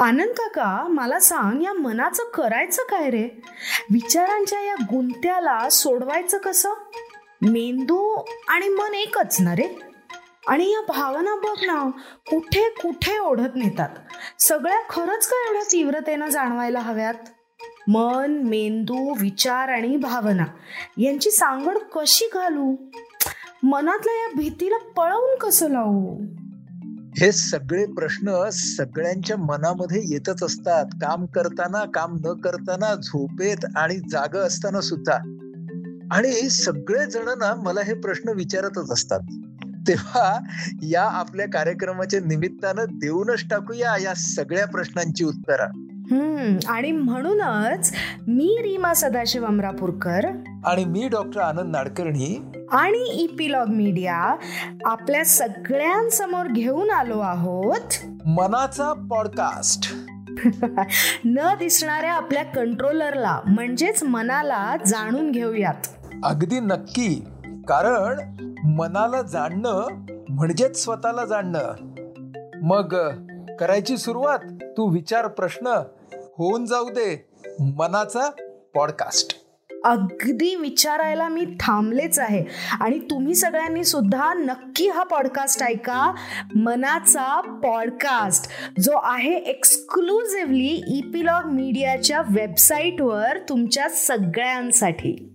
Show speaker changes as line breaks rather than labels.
आनंद काका मला सांग या मनाचं करायचं काय रे? विचारांच्या या गुंत्याला सोडवायचं कसं? मेंदू आणि मन एकच ना रे? आणि या भावना बघ ना कुठे कुठे ओढत नेतात. सगळ्या खरंच काय एवढ्या तीव्रतेनं जाणवायला हव्यात? मन मेंदू विचार आणि भावना यांची सांगड कशी घालू? मनातल्या या भीतीला पळवून कसं लावू?
हे सगळे प्रश्न सगळ्यांच्या मनामध्ये येतच असतात. काम करताना काम न करताना झोपेत आणि जाग असताना सुद्धा. आणि सगळे जण ना मला हे प्रश्न विचारतच असतात. तेव्हा या आपल्या कार्यक्रमाच्या निमित्तानं देऊनच टाकूया या सगळ्या प्रश्नांची उत्तरं.
आणि म्हणूनच मी रीमा सदाशिव अमरापूरकर
आणि मी डॉक्टर आनंद नाडकर्णी.
आणि इपिलॉग मीडिया आपल्या सगळ्यांसमोर घेऊन आलो आहोत.
मनाचा पॉडकास्ट.
न दिसणाऱ्या आपल्या कंट्रोलरला म्हणजेच मनाला जाणून घेऊयात.
अगदी नक्की. कारण मनाला जाणणं म्हणजेच स्वतःला जाणणं. मग करायची सुरुवात तू विचार प्रश्न होऊन जाऊ दे मनाचा पॉडकास्ट
अगदी विचारायला मी थांबलेच आहे. आणि तुम्ही सगळ्यांनी सुद्धा नक्की हा पॉडकास्ट ऐका. मनाचा पॉडकास्ट जो आहे एक्सक्लुझिव्हली इपिलॉग मीडियाच्या वेबसाईटवर तुमच्या सगळ्यांसाठी.